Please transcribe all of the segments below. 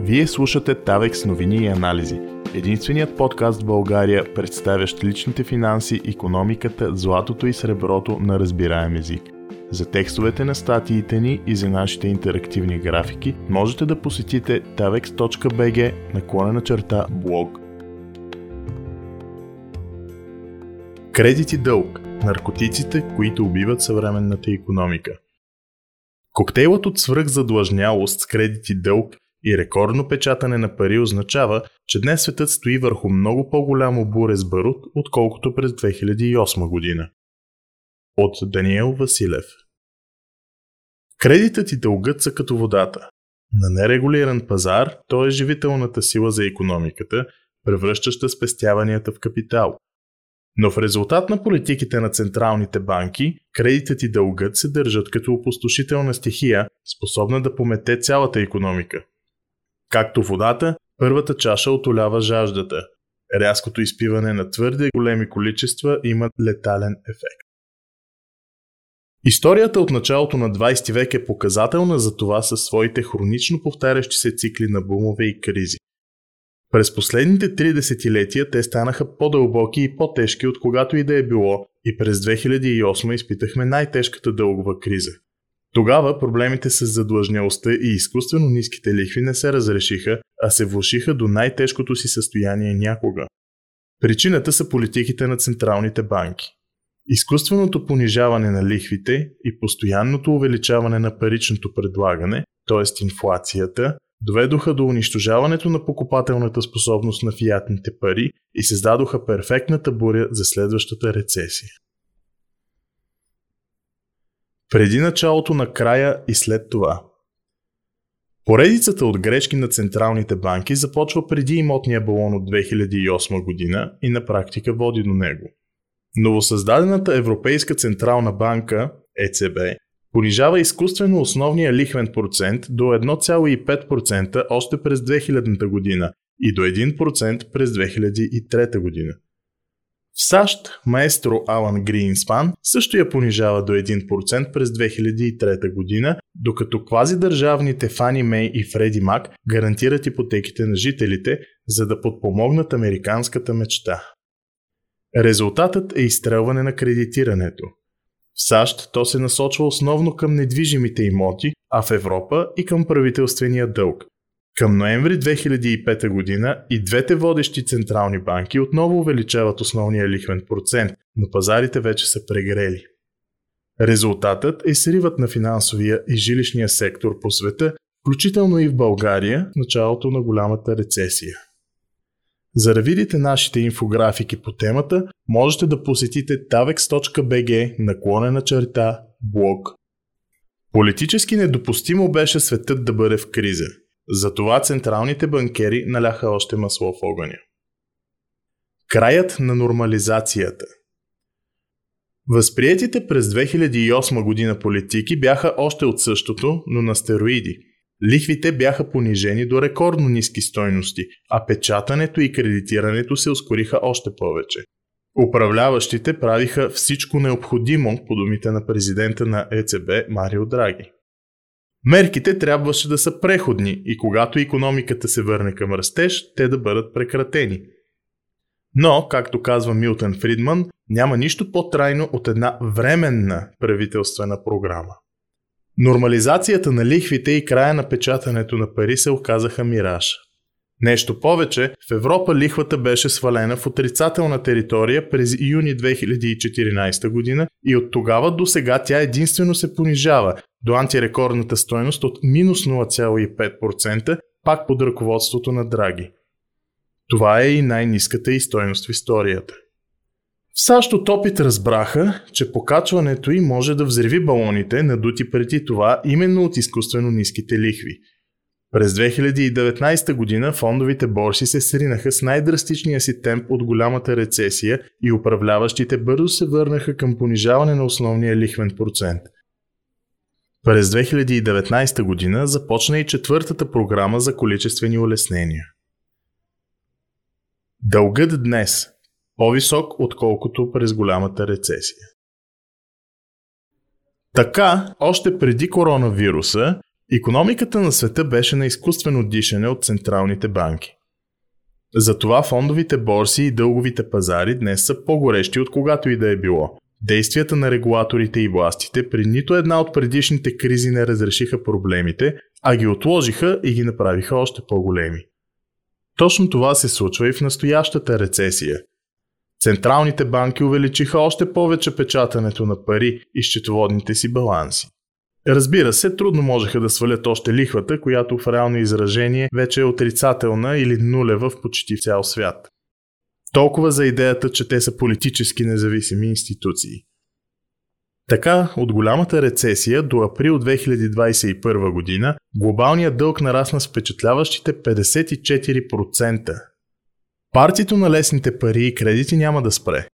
Вие слушате Тавекс новини и анализи. Единственият подкаст в България, представящ личните финанси, економиката, златото и среброто на разбираем език. За текстовете на статиите ни и за нашите интерактивни графики можете да посетите tavex.bg наклонена черта блог. Кредит и дълг – наркотиците, които убиват съвременната економика. Коктейлът от свръхзадлъжнялост с кредит и дълг и рекордно печатане на пари означава, че днес светът стои върху много по-голямо буре с барут, отколкото през 2008 година. От Даниел Василев Кредитът и дългът са като водата. На нерегулиран пазар то е живителната сила за економиката, превръщаща спестяванията в капитал. Но в резултат на политиките на централните банки, кредитът и дългът се държат като опустошителна стихия, способна да помете цялата економика. Както водата, първата чаша отолява жаждата. Рязкото изпиване на твърде големи количества има летален ефект. Историята от началото на 20 век е показателна за това със своите хронично повтарящи се цикли на бумове и кризи. През последните три десетилетия те станаха по-дълбоки и по-тежки от когато и да е било и през 2008 изпитахме най-тежката дългова криза – тогава проблемите с задлъжнялостта и изкуствено ниските лихви не се разрешиха, а се влушиха до най-тежкото си състояние някога. Причината са политиките на централните банки. Изкуственото понижаване на лихвите и постоянното увеличаване на паричното предлагане, т.е. инфлацията, доведоха до унищожаването на покупателната способност на фиатните пари и създадоха перфектната буря за следващата рецесия преди началото на края и след това. Поредицата от грешки на централните банки започва преди имотния балон от 2008 година и на практика води до него. Новосъздадената Европейска централна банка, ЕЦБ, понижава изкуствено основния лихвен процент до 1,5% още през 2000 година и до 1% през 2003 година. В САЩ маестро Алан Гринспан също я понижава до 1% през 2003 година, докато квазидържавните Фани Мей и Фреди Мак гарантират ипотеките на жителите, за да подпомогнат американската мечта. Резултатът е изстрелване на кредитирането. В САЩ то се насочва основно към недвижимите имоти, а в Европа и към правителствения дълг – към ноември 2005 година и двете водещи централни банки отново увеличават основния лихвен процент, но пазарите вече са прегрели. Резултатът е сривът на финансовия и жилищния сектор по света, включително и в България, в началото на голямата рецесия. За да видите нашите инфографики по темата, можете да посетите tavex.bg наклонена черта блог. Политически недопустимо беше светът да бъде в криза – затова централните банкери наляха още масло в огъня. Краят на нормализацията Възприетите през 2008 година политики бяха още от същото, но на стероиди. Лихвите бяха понижени до рекордно ниски стойности, а печатането и кредитирането се ускориха още повече. Управляващите правиха всичко необходимо, по думите на президента на ЕЦБ Марио Драги. Мерките трябваше да са преходни и когато економиката се върне към растеж, те да бъдат прекратени. Но, както казва Милтън Фридман, няма нищо по-трайно от една временна правителствена програма. Нормализацията на лихвите и края на печатането на пари се оказаха мираж. Нещо повече, в Европа лихвата беше свалена в отрицателна територия през юни 2014 година и от тогава до сега тя единствено се понижава до антирекордната стойност от минус 0,5%, пак под ръководството на Драги. Това е и най-низката и стойност в историята. В САЩ от опит разбраха, че покачването им може да взриви балоните, надути преди това именно от изкуствено ниските лихви – през 2019 година фондовите борси се сринаха с най-драстичния си темп от голямата рецесия и управляващите бързо се върнаха към понижаване на основния лихвен процент. През 2019 година започна и четвъртата програма за количествени улеснения. Дългът днес по-висок отколкото през голямата рецесия. Така, още преди коронавируса, Економиката на света беше на изкуствено дишане от централните банки. Затова фондовите борси и дълговите пазари днес са по-горещи от когато и да е било. Действията на регулаторите и властите при нито една от предишните кризи не разрешиха проблемите, а ги отложиха и ги направиха още по-големи. Точно това се случва и в настоящата рецесия. Централните банки увеличиха още повече печатането на пари и счетоводните си баланси. Разбира се, трудно можеха да свалят още лихвата, която в реално изражение вече е отрицателна или нулева в почти цял свят. Толкова за идеята, че те са политически независими институции. Така, от голямата рецесия до април 2021 година, глобалният дълг нарасна с впечатляващите 54%. Партито на лесните пари и кредити няма да спре.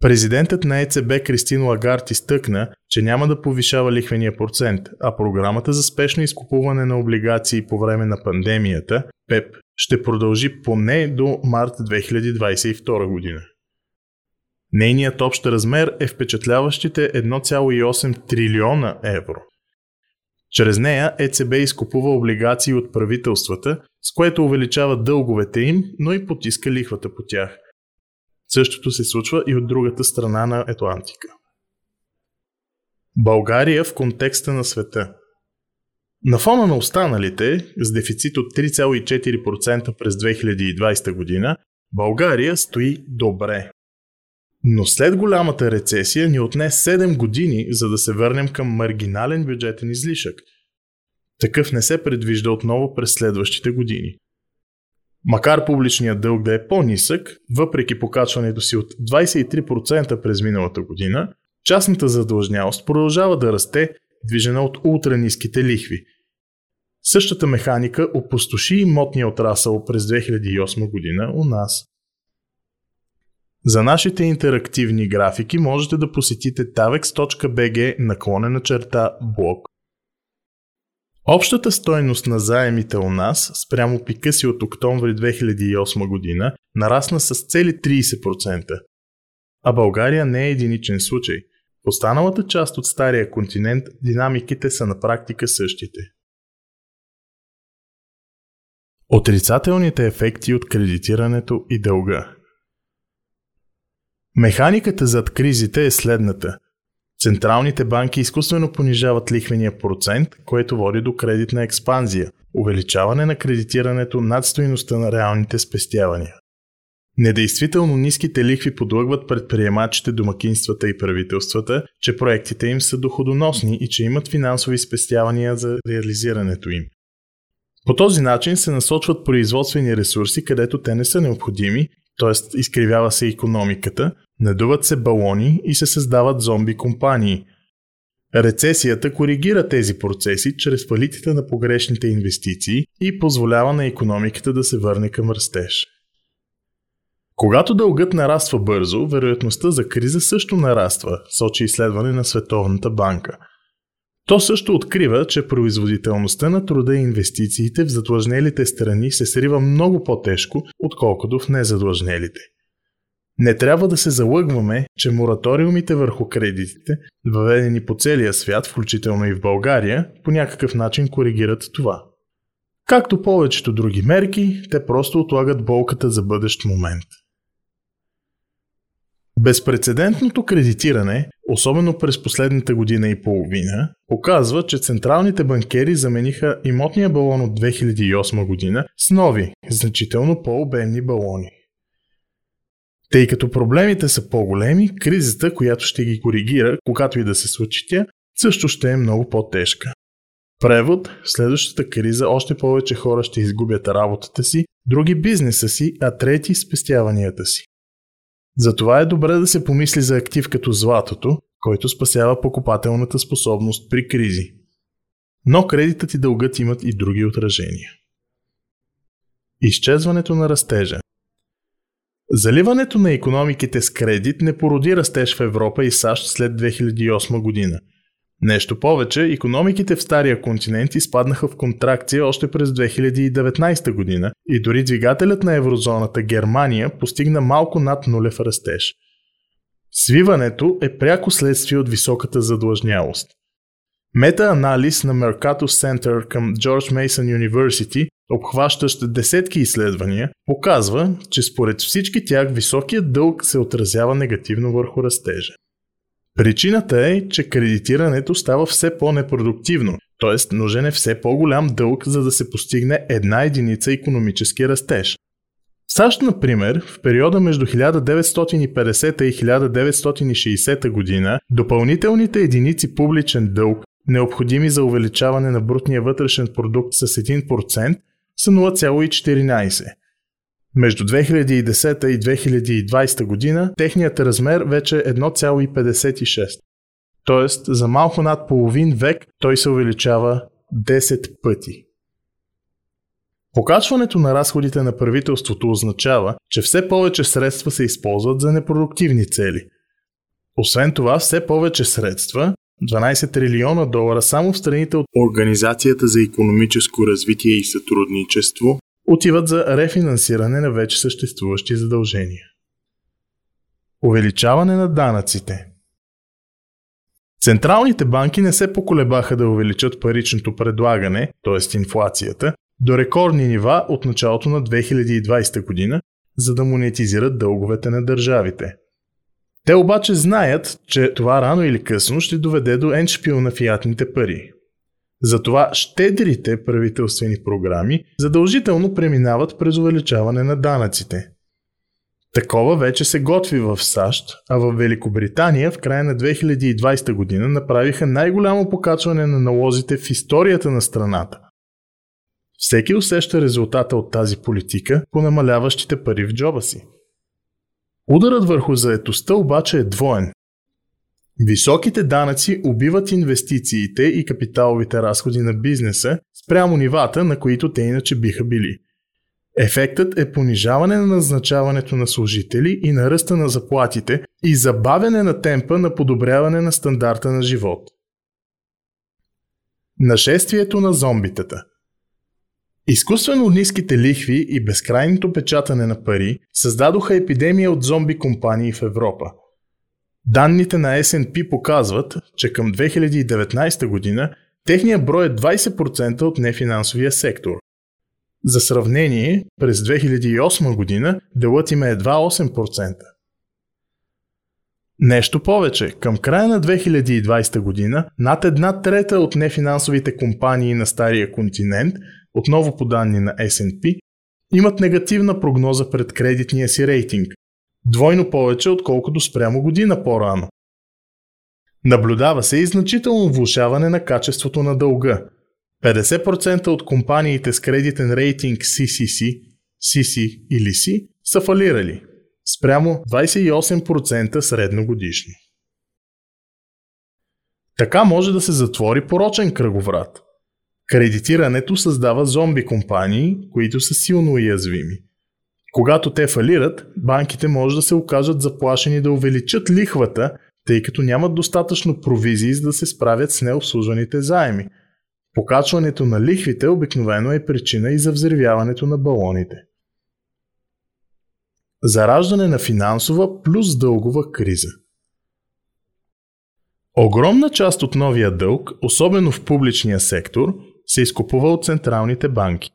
Президентът на ЕЦБ Кристин Лагард изтъкна, че няма да повишава лихвения процент, а програмата за спешно изкупуване на облигации по време на пандемията, ПЕП, ще продължи поне до март 2022 година. Нейният общ размер е впечатляващите 1,8 трилиона евро. Чрез нея ЕЦБ изкупува облигации от правителствата, с което увеличава дълговете им, но и потиска лихвата по тях. Същото се случва и от другата страна на Атлантика. България в контекста на света – на фона на останалите, с дефицит от 3,4% през 2020 година, България стои добре. Но след голямата рецесия ни отне 7 години, за да се върнем към маргинален бюджетен излишък. Такъв не се предвижда отново през следващите години. Макар публичният дълг да е по-нисък, въпреки покачването си от 23% през миналата година, частната задължнялост продължава да расте движена от ултраниските лихви. Същата механика опустоши имотния отрасъл през 2008 година у нас. За нашите интерактивни графики можете да посетите tavex.bg наклонена черта блог. Общата стойност на заемите у нас спрямо пика си от октомври 2008 година нарасна с цели 30%. А България не е единичен случай – останалата част от стария континент динамиките са на практика същите. Отрицателните ефекти от кредитирането и дълга Механиката зад кризите е следната. Централните банки изкуствено понижават лихвения процент, което води до кредитна експанзия, увеличаване на кредитирането над стоиността на реалните спестявания. Недействително ниските лихви подлъгват предприемачите, домакинствата и правителствата, че проектите им са доходоносни и че имат финансови спестявания за реализирането им. По този начин се насочват производствени ресурси, където те не са необходими, т.е. изкривява се економиката, надуват се балони и се създават зомби компании. Рецесията коригира тези процеси чрез фалитите на погрешните инвестиции и позволява на економиката да се върне към растеж. Когато дългът нараства бързо, вероятността за криза също нараства, сочи изследване на Световната банка. То също открива, че производителността на труда и инвестициите в задлъжнелите страни се срива много по-тежко, отколкото в незадлъжнелите. Не трябва да се залъгваме, че мораториумите върху кредитите, въведени по целия свят, включително и в България, по някакъв начин коригират това. Както повечето други мерки, те просто отлагат болката за бъдещ момент. Безпредседентното кредитиране, особено през последната година и половина, показва, че централните банкери замениха имотния балон от 2008 година с нови, значително по-обемни балони. Тъй като проблемите са по-големи, кризата, която ще ги коригира, когато и да се случи тя, също ще е много по-тежка. Превод – в следващата криза още повече хора ще изгубят работата си, други бизнеса си, а трети спестяванията си. Затова е добре да се помисли за актив като златото, който спасява покупателната способност при кризи. Но кредитът и дългът имат и други отражения. Изчезването на растежа Заливането на економиките с кредит не породи растеж в Европа и САЩ след 2008 година – Нещо повече, економиките в Стария континент изпаднаха в контракция още през 2019 година и дори двигателят на еврозоната Германия постигна малко над нулев растеж. Свиването е пряко следствие от високата задлъжнялост. Мета-анализ на Mercatus Center към George Mason University, обхващащ десетки изследвания, показва, че според всички тях високият дълг се отразява негативно върху растежа. Причината е, че кредитирането става все по-непродуктивно, т.е. нужен е все по-голям дълг, за да се постигне една единица економически растеж. САЩ, например, в периода между 1950 и 1960 година, допълнителните единици публичен дълг, необходими за увеличаване на брутния вътрешен продукт с 1%, са 0,14. Между 2010 и 2020 година техният размер вече е 1,56. Тоест, за малко над половин век той се увеличава 10 пъти. Покачването на разходите на правителството означава, че все повече средства се използват за непродуктивни цели. Освен това, все повече средства, 12 трилиона долара само в страните от Организацията за економическо развитие и сътрудничество, отиват за рефинансиране на вече съществуващи задължения. Увеличаване на данъците Централните банки не се поколебаха да увеличат паричното предлагане, т.е. инфлацията, до рекордни нива от началото на 2020 година, за да монетизират дълговете на държавите. Те обаче знаят, че това рано или късно ще доведе до еншпил на фиатните пари. Затова щедрите правителствени програми задължително преминават през увеличаване на данъците. Такова вече се готви в САЩ, а в Великобритания в края на 2020 година направиха най-голямо покачване на налозите в историята на страната. Всеки усеща резултата от тази политика по намаляващите пари в джоба си. Ударът върху заетостта обаче е двоен. Високите данъци убиват инвестициите и капиталовите разходи на бизнеса спрямо нивата, на които те иначе биха били. Ефектът е понижаване на назначаването на служители и на ръста на заплатите и забавяне на темпа на подобряване на стандарта на живот. Нашествието на зомбитата – Изкуствено ниските лихви и безкрайното печатане на пари създадоха епидемия от зомби компании в Европа. Данните на S&P показват, че към 2019 година техният брой е 20% от нефинансовия сектор. За сравнение, през 2008 година делът им е едва 8%. Нещо повече, към края на 2020 година над една трета от нефинансовите компании на Стария континент – отново по данни на S&P, имат негативна прогноза пред кредитния си рейтинг, двойно повече отколкото спрямо година по-рано. Наблюдава се и значително влушаване на качеството на дълга. 50% от компаниите с кредитен рейтинг CCC, CC или C са фалирали, спрямо 28% средно годишно. Така може да се затвори порочен кръговрат – Кредитирането създава зомби компании, които са силно уязвими. Когато те фалират, банките може да се окажат заплашени да увеличат лихвата, тъй като нямат достатъчно провизии за да се справят с необслужваните заеми. Покачването на лихвите обикновено е причина и за взривяването на балоните. Зараждане на финансова плюс дългова криза – Огромна част от новия дълг, особено в публичния сектор, се изкупува от централните банки.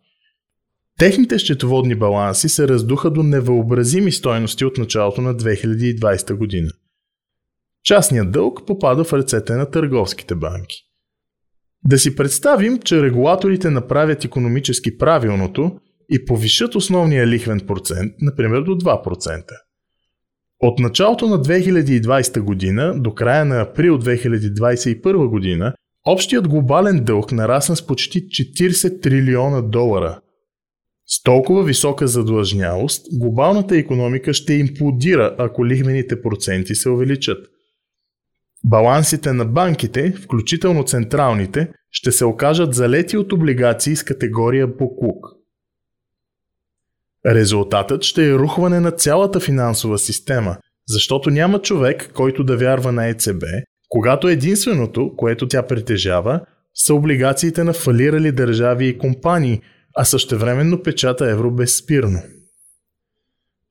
Техните счетоводни баланси се раздуха до невъобразими стойности от началото на 2020 година. Частният дълг попада в ръцете на търговските банки. Да си представим, че регулаторите направят економически правилното и повишат основния лихвен процент, например до 2%. От началото на 2020 година до края на април 2021 година Общият глобален дълг нарасна с почти 40 трилиона долара. С толкова висока задлъжнялост, глобалната економика ще имплодира, ако лихвените проценти се увеличат. Балансите на банките, включително централните, ще се окажат залети от облигации с категория Буклук. Резултатът ще е рухване на цялата финансова система, защото няма човек, който да вярва на ЕЦБ, когато единственото, което тя притежава, са облигациите на фалирали държави и компании, а същевременно печата евро безспирно.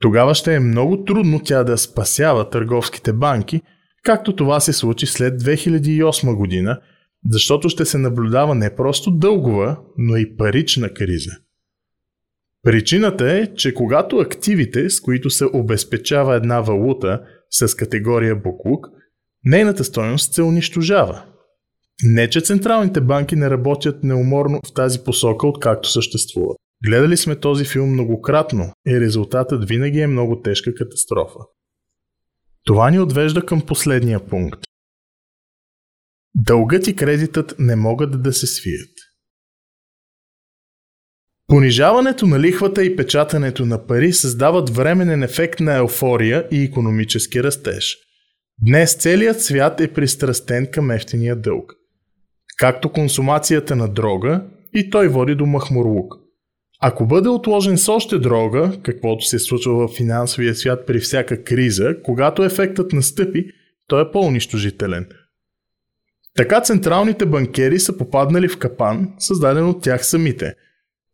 Тогава ще е много трудно тя да спасява търговските банки, както това се случи след 2008 година, защото ще се наблюдава не просто дългова, но и парична криза. Причината е, че когато активите, с които се обезпечава една валута с категория буклук, нейната стоеност се унищожава. Не, че централните банки не работят неуморно в тази посока, откакто съществуват. Гледали сме този филм многократно и резултатът винаги е много тежка катастрофа. Това ни отвежда към последния пункт. Дългът и кредитът не могат да се свият. Понижаването на лихвата и печатането на пари създават временен ефект на еуфория и економически растеж. Днес целият свят е пристрастен към ефтиния дълг. Както консумацията на дрога, и той води до махмурлук. Ако бъде отложен с още дрога, каквото се случва в финансовия свят при всяка криза, когато ефектът настъпи, той е по-унищожителен. Така централните банкери са попаднали в капан, създаден от тях самите.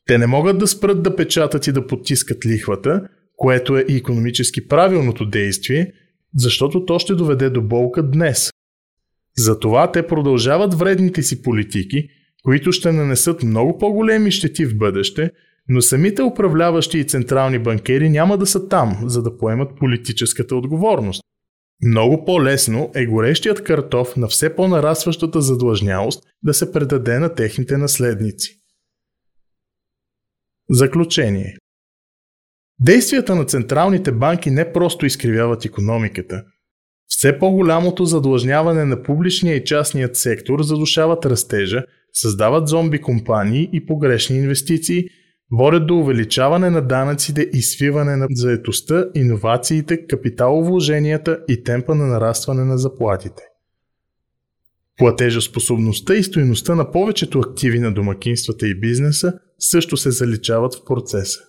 Те не могат да спрат да печатат и да потискат лихвата, което е и економически правилното действие, защото то ще доведе до болка днес. Затова те продължават вредните си политики, които ще нанесат много по-големи щети в бъдеще – но самите управляващи и централни банкери няма да са там, за да поемат политическата отговорност. Много по-лесно е горещият картоф на все по-нарастващата задлъжнялост да се предаде на техните наследници. Заключение Действията на централните банки не просто изкривяват економиката. Все по-голямото задлъжняване на публичния и частният сектор задушават растежа, създават зомби компании и погрешни инвестиции – водят до увеличаване на данъците и свиване на заетостта, иновациите, капиталовложенията и темпа на нарастване на заплатите. Платежоспособността и стоеността на повечето активи на домакинствата и бизнеса също се заличават в процеса.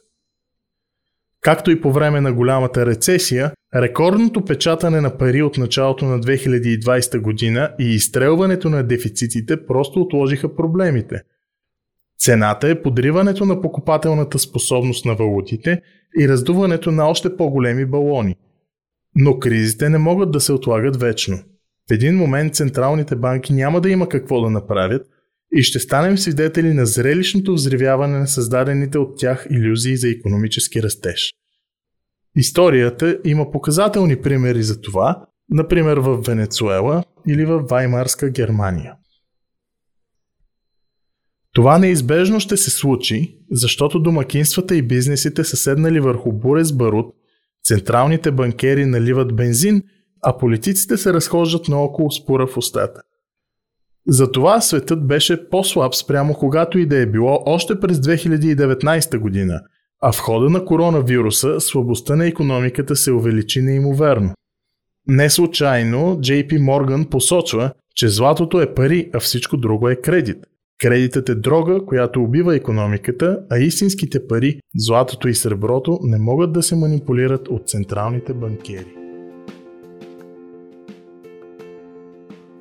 Както и по време на голямата рецесия, рекордното печатане на пари от началото на 2020 година и изстрелването на дефицитите просто отложиха проблемите – Цената е подриването на покупателната способност на валутите и раздуването на още по-големи балони. Но кризите не могат да се отлагат вечно. В един момент централните банки няма да има какво да направят и ще станем свидетели на зрелищното взривяване на създадените от тях иллюзии за економически растеж. Историята има показателни примери за това, например в Венецуела или в Ваймарска Германия. Това неизбежно ще се случи, защото домакинствата и бизнесите са седнали върху буре с барут, централните банкери наливат бензин, а политиците се разхождат наоколо спора в устата. Затова светът беше по-слаб спрямо когато и да е било още през 2019 година, а в хода на коронавируса слабостта на економиката се увеличи неимоверно. Не случайно JP Morgan посочва, че златото е пари, а всичко друго е кредит – Кредитът е дрога, която убива економиката, а истинските пари, златото и среброто, не могат да се манипулират от централните банкери.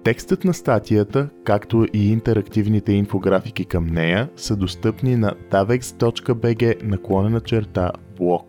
Текстът на статията, както и интерактивните инфографики към нея са достъпни на davex.bg наклонена черта блог.